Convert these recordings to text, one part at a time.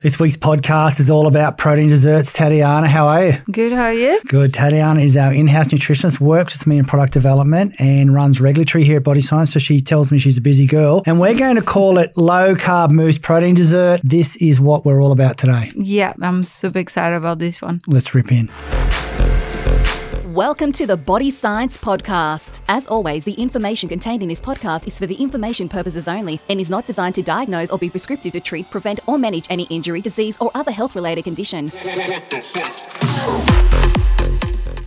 This week's podcast is all about protein desserts. Tatiana, how are you? Good, how are you? Good. Tatiana is our in-house nutritionist, works with me in product development and runs regulatory here at Body Science. So she tells me she's a busy girl. And we're going to call it low carb mousse protein dessert. This is what we're all about today. Yeah, I'm super excited about this one. Let's rip in. Welcome to the Body Science Podcast. As always, the information contained in this podcast is for the information purposes only and is not designed to diagnose or be prescriptive to treat, prevent, or manage any injury, disease, or other health related condition.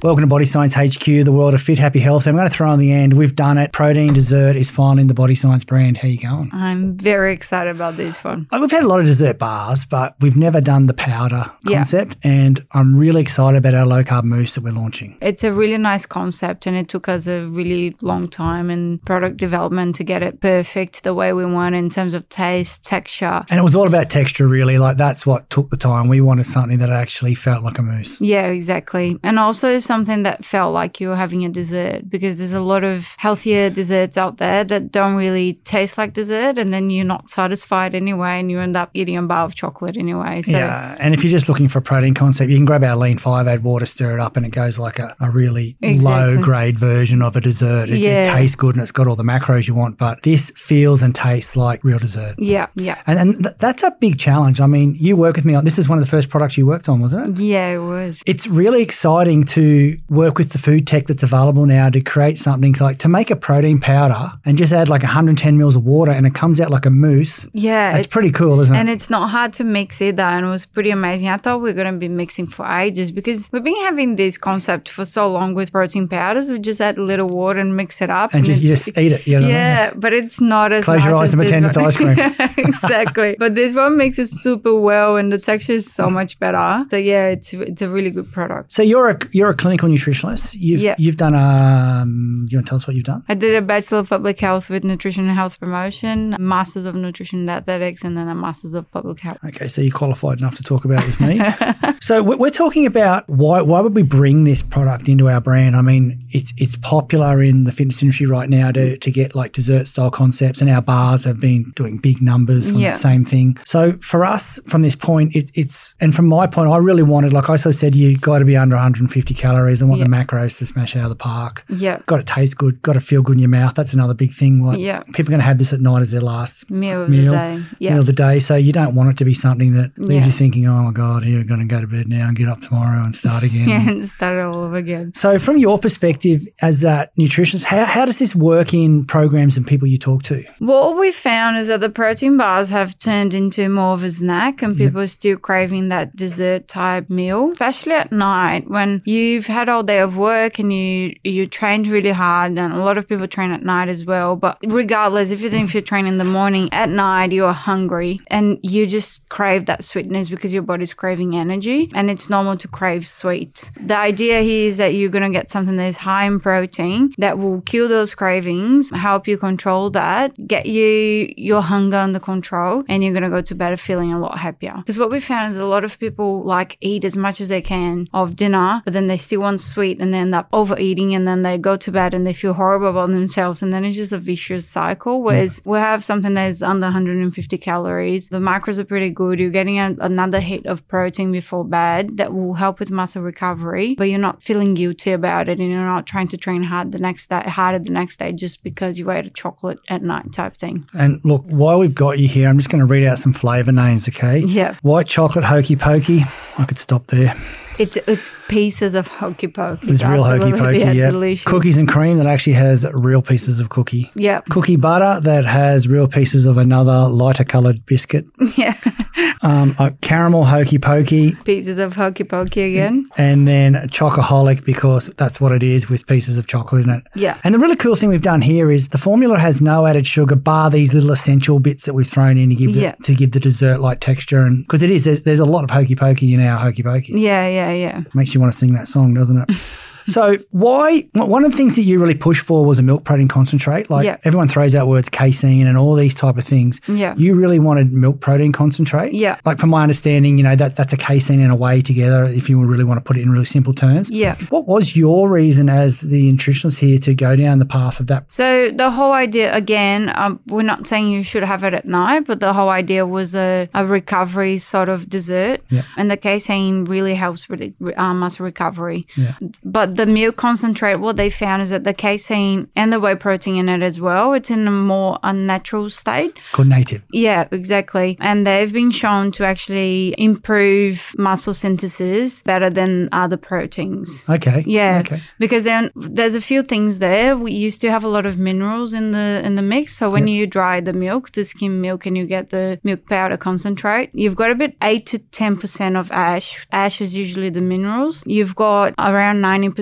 Welcome to Body Science HQ, the world of fit, happy, health. I'm going to throw on the end. We've done it. Protein dessert is finally in the Body Science brand. How you going? I'm very excited about this one. Like, we've had a lot of dessert bars, but we've never done the powder Yeah. concept. And I'm really excited about our low carb mousse that we're launching. It's a really nice concept, and it took us a really long time in product development to get it perfect the way we want in terms of taste, texture. And it was all about texture, really. Like that's what took the time. We wanted something that actually felt like a mousse. Yeah, exactly. And also something that felt like you were having a dessert because there's a lot of healthier desserts out there that don't really taste like dessert, and then you're not satisfied anyway, and you end up eating a bar of chocolate anyway. So yeah. And if you're just looking for a protein concept, you can grab our lean five, add water, stir it up, and it goes like a, a really Exactly. low grade version of a dessert. It, it tastes good and it's got all the macros you want, but this feels and tastes like real dessert. yeah, yeah. And, and th- that's a big challenge. I mean, you work with me on this is one of the first products you worked on, wasn't it? Yeah, it was. It's really exciting to work with the food tech that's available now to create something like to make a protein powder and just add like 110 mils of water and it comes out like a mousse. Yeah, That's it- pretty cool, isn't it? and it's not hard to mix either, and it was pretty amazing. I thought we are going to be mixing for ages because we've been having this concept for so long with protein powders. We just add a little water and mix it up, And just, you just eat it. You know? yeah, but it's not as Close your nice eyes as and pretend it's ice cream. Yeah, exactly. But this one makes it super well, and the texture is so much better. So yeah, it's it's a really good product. So you're a you're a clinical nutritionist. You've Yeah. you've done um. Do you want to tell us what you've done? I did a Bachelor of Public Health with Nutrition and Health Promotion, Masters of Nutrition and Athletics, and then a Masters of Public Health. Okay, so you're qualified enough to talk about it with me. so we- we're talking about why why would we bring this product into our brand? I mean, it's it's popular in the fitness industry right now to to get like dessert style concepts, and our bars have been doing big numbers from Yeah. the same thing. So for us, from this point, it, it's and from my point, I really wanted, like I said, you got to be under 150 calories. I want the macros to smash out of the park. Yeah. Got to taste good. Got to feel good in your mouth. That's another big thing. Like Yeah. people are going to have this at night as their last Meal of meal, the day. Yeah. meal of the day. So you don't want it to be something that leaves Yeah. you thinking, "Oh my god, you're going to go to bed now and get up tomorrow and start again." and start it all over again. So, from your perspective as that nutritionist, how, how does this work in programs and people you talk to? What we found is that the protein bars have turned into more of a snack and people are still craving that dessert type meal, especially at night when you've had all day of work and you you trained really hard and a lot of people train at night as well. But regardless, if you think if you train in the morning, at night you're hungry and you just crave that sweetness because your body's craving energy and it's normal to crave sweets. The idea here is that you're gonna get something that is high in protein that will kill those cravings, help you control that, get you your hunger under control, and you're gonna go to bed feeling a lot happier. Because what we found is a lot of people like eat as much as they can of dinner, but then they still want sweet and they end up overeating and then they go to bed and they feel horrible about themselves and then it's just a vicious cycle. Whereas we have something that is under 150 calories. The macros are pretty good. You're getting a, another hit of protein before bed that will help with muscle recovery, but you're not feeling guilty about it and you're not trying to train hard the next day, harder the next day just because you ate a chocolate at night type thing. And look, while we've got you here, I'm just going to read out some flavour names, okay? Yeah. White chocolate hokey pokey. I could stop there. It's it's pieces of hokey pokey. It's real hokey pokey, yeah. Delicious. Cookies and cream that actually has real pieces of cookie. Yeah. Cookie butter that has real pieces of another lighter coloured biscuit. Yeah. Um, a caramel hokey pokey. pieces of hokey pokey again. and then chocoholic because that's what it is with pieces of chocolate in it. Yeah. And the really cool thing we've done here is the formula has no added sugar, bar these little essential bits that we've thrown in to give Yeah. the, to give the dessert like texture, and because it is there's, there's a lot of hokey pokey in our hokey pokey. Yeah, yeah, yeah. Makes you want to sing that song, doesn't it? So why? One of the things that you really pushed for was a milk protein concentrate. Like Yeah. everyone throws out words casein and all these type of things. Yeah. You really wanted milk protein concentrate. Yeah. Like from my understanding, you know that that's a casein and a whey together. If you really want to put it in really simple terms. Yeah. What was your reason as the nutritionist here to go down the path of that? So the whole idea, again, um, we're not saying you should have it at night, but the whole idea was a, a recovery sort of dessert, Yeah. and the casein really helps with uh, muscle recovery. Yeah. But the milk concentrate, what they found is that the casein and the whey protein in it as well, it's in a more unnatural state. Called native. Yeah, exactly. And they've been shown to actually improve muscle synthesis better than other proteins. Okay. Yeah, Okay. because then there's a few things there. We used to have a lot of minerals in the in the mix. So when you dry the milk, the skim milk, and you get the milk powder concentrate, you've got about eight to ten percent of ash. Ash is usually the minerals. You've got around ninety percent,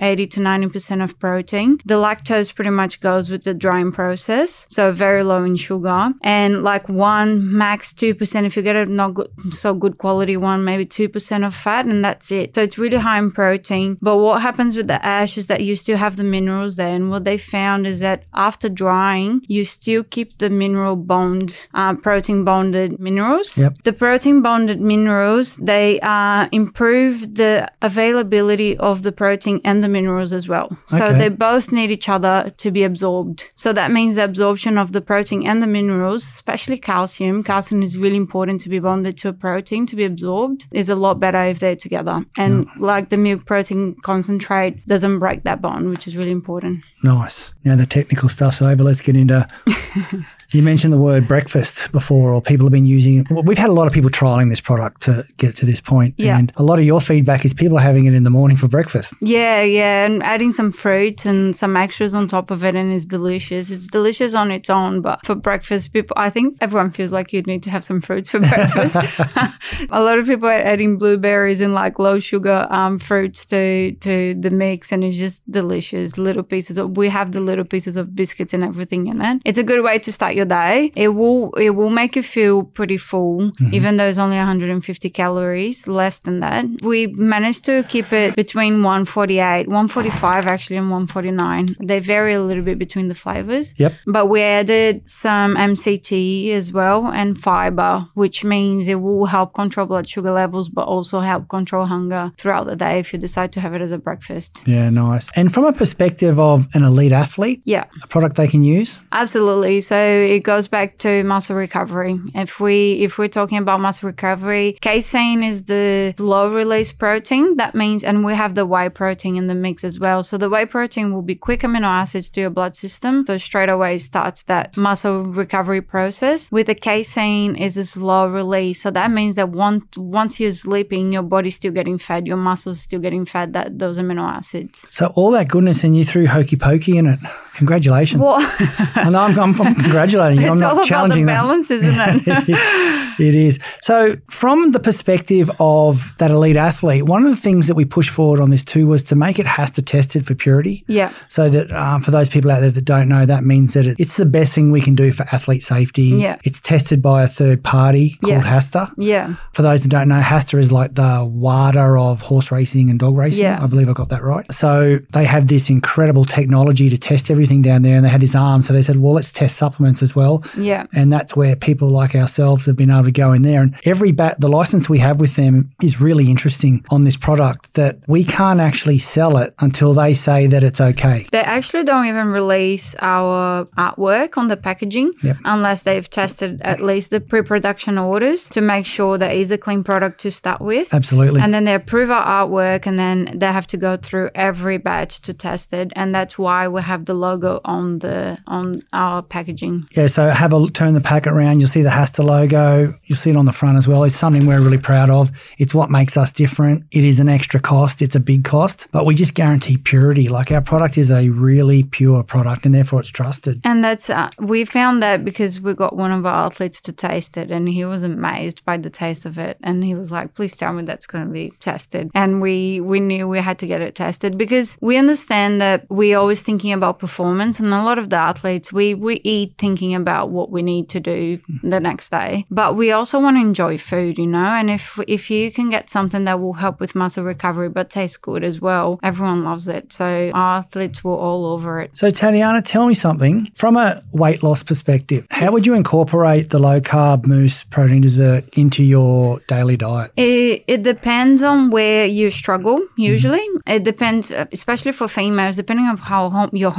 eighty to ninety percent of protein. The lactose pretty much goes with the drying process, so very low in sugar, and like one max two percent. If you get a not good, so good quality one, maybe two percent of fat, and that's it. So it's really high in protein. But what happens with the ash is that you still have the minerals there, and what they found is that after drying, you still keep the mineral bond, uh, protein bonded minerals. Yep. The protein bonded minerals they uh, improve the availability of the protein and the minerals as well. So Okay. they both need each other to be absorbed. So that means the absorption of the protein and the minerals, especially calcium. Calcium is really important to be bonded to a protein to be absorbed. Is a lot better if they're together. And like the milk protein concentrate doesn't break that bond, which is really important. Nice. Now the technical stuff's over. Let's get into. you mentioned the word breakfast before, or people have been using. Well, we've had a lot of people trialing this product to get it to this point, Yeah. and a lot of your feedback is people are having it in the morning for breakfast. Yeah, yeah, and adding some fruit and some extras on top of it, and it's delicious. It's delicious on its own, but for breakfast, people, I think everyone feels like you'd need to have some fruits for breakfast. a lot of people are adding blueberries and like low sugar um, fruits to to the mix, and it's just delicious. Little pieces of we have the little pieces of biscuits and everything in it. It's a good way to start your day. It will it will make you feel pretty full, even though it's only 150 calories, less than that. We managed to keep it between 148, 145 actually, and 149. They vary a little bit between the flavors. Yep. But we added some MCT as well and fiber, which means it will help control blood sugar levels, but also help control hunger throughout the day if you decide to have it as a breakfast. Yeah, nice. And from a perspective of an elite athlete, Yeah. a product they can use. Absolutely. So it goes back to muscle recovery. If we if we're talking about muscle recovery, casein is the slow release protein. That means and we have the whey protein in the mix as well. So the whey protein will be quick amino acids to your blood system. So straight away starts that muscle recovery process. With the casein is a slow release. So that means that once once you're sleeping, your body's still getting fed, your muscles still getting fed that those amino acids. So all that goodness, and you threw hokey pokey in it. Congratulations. Well, And I'm, I'm, I'm congratulating you. it's I'm all not about the challenging that. balance, isn't it? It is. So, from the perspective of that elite athlete, one of the things that we pushed forward on this too was to make it has to tested for purity. yeah. So that um, for those people out there that don't know, that means that it, it's the best thing we can do for athlete safety. Yeah. It's tested by a third party called Yeah. HASTA. Yeah. For those that don't know, HASTA is like the WADA of horse racing and dog racing. Yeah. I believe I got that right. So they have this incredible technology to test everything down there, and they had his arm. So they said, well, let's test supplements as well. Yeah. And that's where people like ourselves have been able to go in there. And every bat, the license we have with them is really interesting on this product that we can't actually sell it until they say that it's okay. They actually don't even release our artwork on the packaging Yep. unless they've tested at least the pre production orders to make sure that is a clean product to start with. Absolutely. And then they approve our artwork and then they have to go through every batch to test it. And that's why we have the logo on the on our packaging. yeah, so have a turn the packet around. You'll see the Hasta logo. You'll see it on the front as well. It's something we're really proud of. It's what makes us different. It is an extra cost. It's a big cost, but we just guarantee purity. Like our product is a really pure product, and therefore it's trusted. And that's uh, we found that because we got one of our athletes to taste it, and he was amazed by the taste of it, and he was like, "Please tell me that's going to be tested." And we we knew we had to get it tested because we understand that we are always thinking about performance, and a lot of the athletes we we eat thinking about what we need to do mm-hmm. the next day, but we also want to enjoy food, you know. And if if you can get something that will help with muscle recovery but tastes good as well. Everyone loves it. So our athletes were all over it. So, Tatiana, tell me something from a weight loss perspective. How would you incorporate the low carb mousse protein dessert into your daily diet? It, it depends on where you struggle, mm-hmm. usually. It depends, uh, especially for females, depending on how hom- your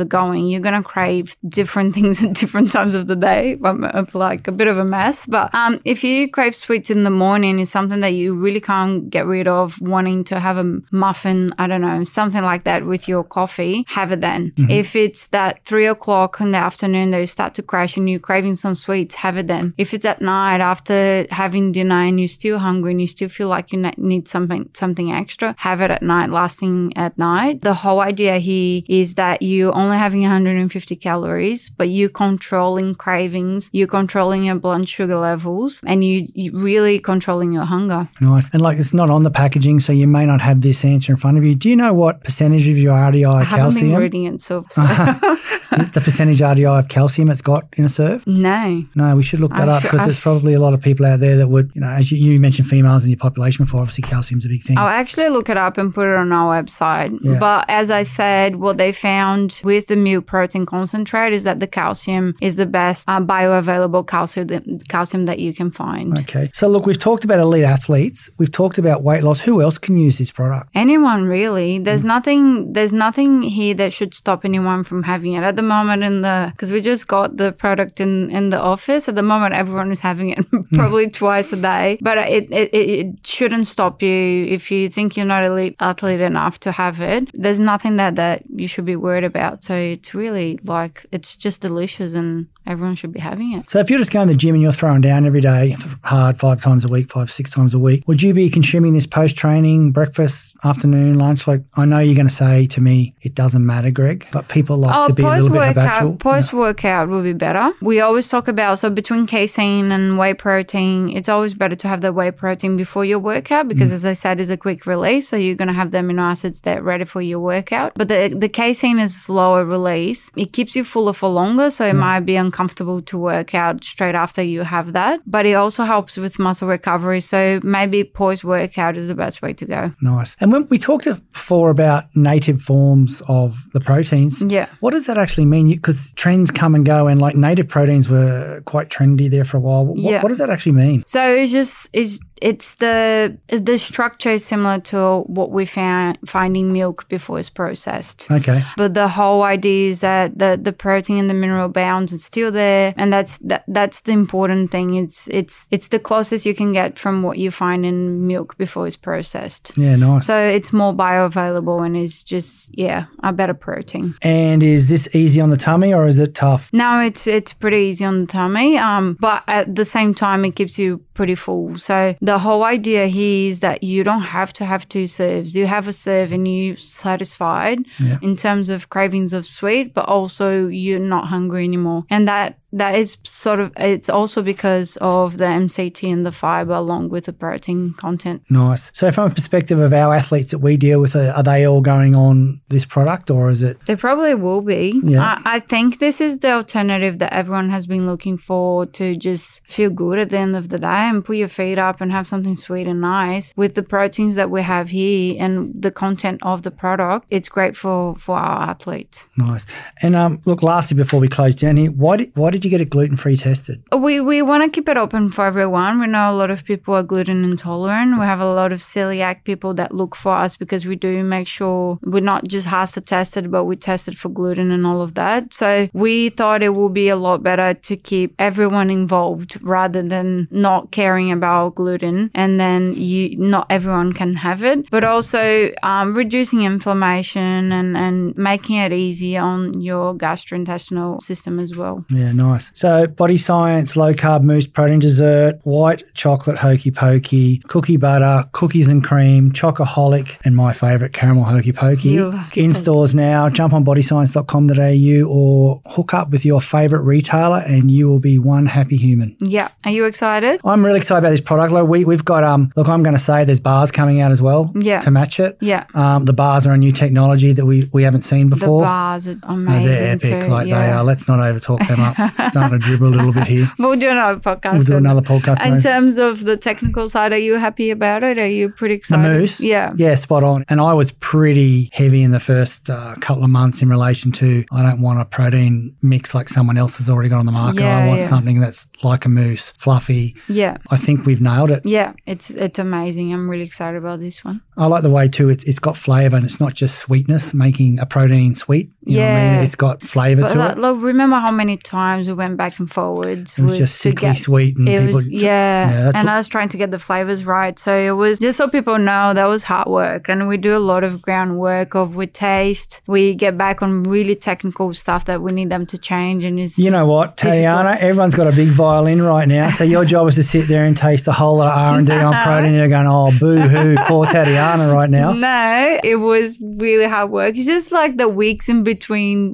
are going, you're going to crave different things at different times of the day. I'm, like a bit of a mess. But um, if you crave sweets in the morning, it's something that you really can't get rid of, wanting to have a muffin, I don't know, something like that with your coffee, have it then. If it's that three o'clock in the afternoon that you start to crash and you're craving some sweets, have it then. If it's at night after having dinner and you're still hungry and you still feel like you need something something extra, have it at night, lasting at night. The whole idea here is that you're only having 150 calories, but you're controlling cravings, you're controlling your blood sugar levels, and you, you really controlling your hunger. Nice. And like it's not on the packaging, so you may not have this answer in front of you. Do you know what percentage of your RDI I haven't been calcium, reading it, so, so the percentage RDI of calcium it's got in a serve? no. No, we should look that I up because I there's sh- probably a lot of people out there that would, you know, as you, you mentioned females in your population before, obviously calcium's a big thing. I'll actually look it up and put it on our website. Yeah. But as I said, what they found with the milk protein concentrate is that the calcium is the best uh, bioavailable calcium that, calcium that you can find. Okay. So look, we've talked about elite athletes. We've talked about weight loss. Who else can use this product? Anyone really? There's nothing. There's nothing here that should stop anyone from having it at the moment. In the because we just got the product in in the office. At the moment, everyone is having it probably hmm. twice a day. But it, it it it shouldn't stop you if you think you're not elite athlete enough to have it. There's nothing that that you should be worried about. So it's really like it's just delicious and everyone should be having it. So if you're just going to the gym and you're throwing down every day hard five times a week, five, six times a week, would you be consuming this post training, breakfast, afternoon, lunch? Like I know you're going to say to me, it doesn't matter, Greg, but people like Oh, to be a little bit habitual. workout. Post workout will be better. We always talk about so between casein and whey protein, it's always better to have the whey protein before your workout Mm. because, as I said, it's a quick release. So you're going to have the amino acids that are ready for your workout. But the the casein is slower release. It keeps you fuller for longer, so it might be uncomfortable to work out straight after you have that. But it also helps with muscle recovery. So maybe post workout is the best way to go. Nice. And when we talked before about native forms of the proteins, Yeah. what does that actually mean? Because trends come and go, and like native proteins were quite trendy there for a while. What, Yeah. what does that actually mean? So it's just it's it's the the structure is similar to what we found find in milk before it's processed. Okay. But the whole idea is that the, the protein and the mineral bounds is still there, and that's that, that's the important thing. It's it's it's the closest you can get from what you find in milk before it's processed. Yeah, nice. So it's more bioavailable and is just yeah a better protein. and is this easy on the tummy or is it tough? No, it's it's pretty easy on the tummy. Um, but at the same time, it keeps you pretty full. So the whole idea here is that you don't have to have two serves. You have a serve and you're satisfied Yeah. in terms of cravings of sweet, but also you're not hungry anymore. And that that is sort of it's also because of the MCT and the fiber along with the protein content. Nice. So, from a perspective of our athletes that we deal with, are they all going on this product or is it? They probably will be. Yeah. I, I think this is the alternative that everyone has been looking for to just feel good at the end of the day and put your feet up and have something sweet and nice. With the proteins that we have here and the content of the product, it's great for, for our athletes. Nice. And um, look, lastly, before we close down here, why did, why did you get it gluten free tested? We, we want to keep it open for everyone. We know a lot of people are gluten intolerant. We have a lot of celiac people that look for us because we do make sure we're not just HACCP tested, but we tested for gluten and all of that. So we thought it would be a lot better to keep everyone involved rather than not caring about gluten and then you not everyone can have it. But also um, reducing inflammation and, and making it easy on your gastrointestinal system as well. Yeah, nice. So, body science, low carb mousse, protein dessert, white chocolate hokey pokey, cookie butter, cookies and cream, chocoholic, and my favorite caramel hokey pokey. In stores now. Jump on bodyscience.com.au or hook up with your favorite retailer, and you will be one happy human. Yeah. Are you excited? I'm really excited about this product. Look, we, we've got um. Look, I'm going to say there's bars coming out as well. Yeah. To match it. Yeah. Um, the bars are a new technology that we, we haven't seen The before. bars are Oh, amazing. they're epic, too. like they are. Let's not overtalk them up. starting to dribble a little bit here. We'll do another podcast. We'll do another podcast. In terms of the technical side, are you happy about it? Are you pretty The excited? mousse, Yeah. yeah, spot on. And I was pretty heavy in the first uh, couple of months in relation to I don't want a protein mix like someone else has already got on the market. Yeah, I want yeah. something that's like a mousse, fluffy. Yeah. I think we've nailed it. Yeah. It's it's amazing. I'm really excited about this one. I like the way too it's it's got flavour and it's not just sweetness, making a protein sweet. You what I Yeah. mean? It's got flavour to like, it. look, remember how many times we went back and forwards It was just to sickly get sweet and people was, yeah, Yeah, and what- I was trying to get the flavors right. So it was just so people know that was hard work, and we do a lot of groundwork of we taste, we get back on really technical stuff that we need them to change, and it's You know what. Tatiana? Everyone's got a big violin right now, so your job is to sit there and taste a whole lot of R and D on protein. They're going, "Oh, boo hoo, poor Tatiana!" Right now. No, it was really hard work. It's just like the weeks in between,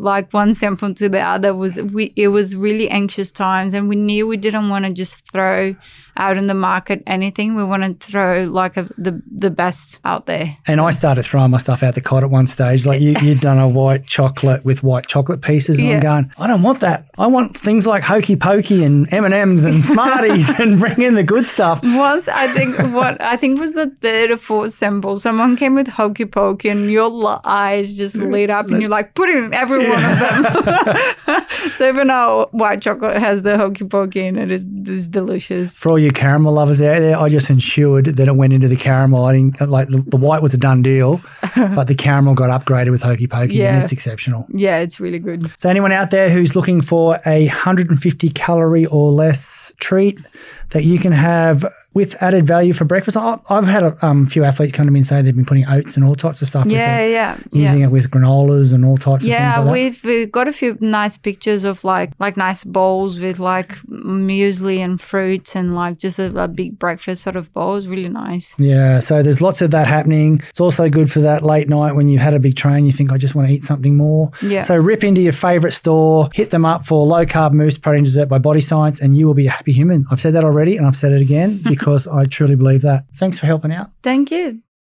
like one sample to the other was we. It was really anxious times, and we knew we didn't want to just throw out in the market anything. We want to throw like a, the the best out there. And I started throwing my stuff out the cot at one stage. Like you, you'd done a white chocolate with white chocolate pieces, and Yeah. I'm going, I don't want that. I want things like hokey pokey and M and M's and Smarties, and bring in the good stuff. Was I think what I think was the third or fourth sample. Someone came with hokey pokey, and your eyes just lit up, and you're like, put in every one of them. so even though white chocolate has the hokey pokey in it, is is delicious. For all you caramel lovers out there, I just ensured that it went into the caramel. I didn't like the, the white was a done deal, but the caramel got upgraded with hokey pokey, and Yeah. it's exceptional. Yeah, it's really good. So anyone out there who's looking for a 150 calorie or less treat that you can have with added value for breakfast, I- I've had a um, few athletes come to me and say they've been putting oats and all types of stuff. Yeah, it, yeah, using yeah. it with granolas and all types Yeah, of things like we've, we've got a few nice pictures of like like nice bowls with like muesli and fruits and like just a, a big breakfast sort of bowl. It's really nice. Yeah, so there's lots of that happening. It's also good for that late night when you've had a big train, you think I just want to eat something more. Yeah. So rip into your favorite store, hit them up for low carb mousse protein dessert by Body Science, and you will be a happy human. I've said that already, and I've said it again because I truly believe that. Thanks for helping out. Thank you.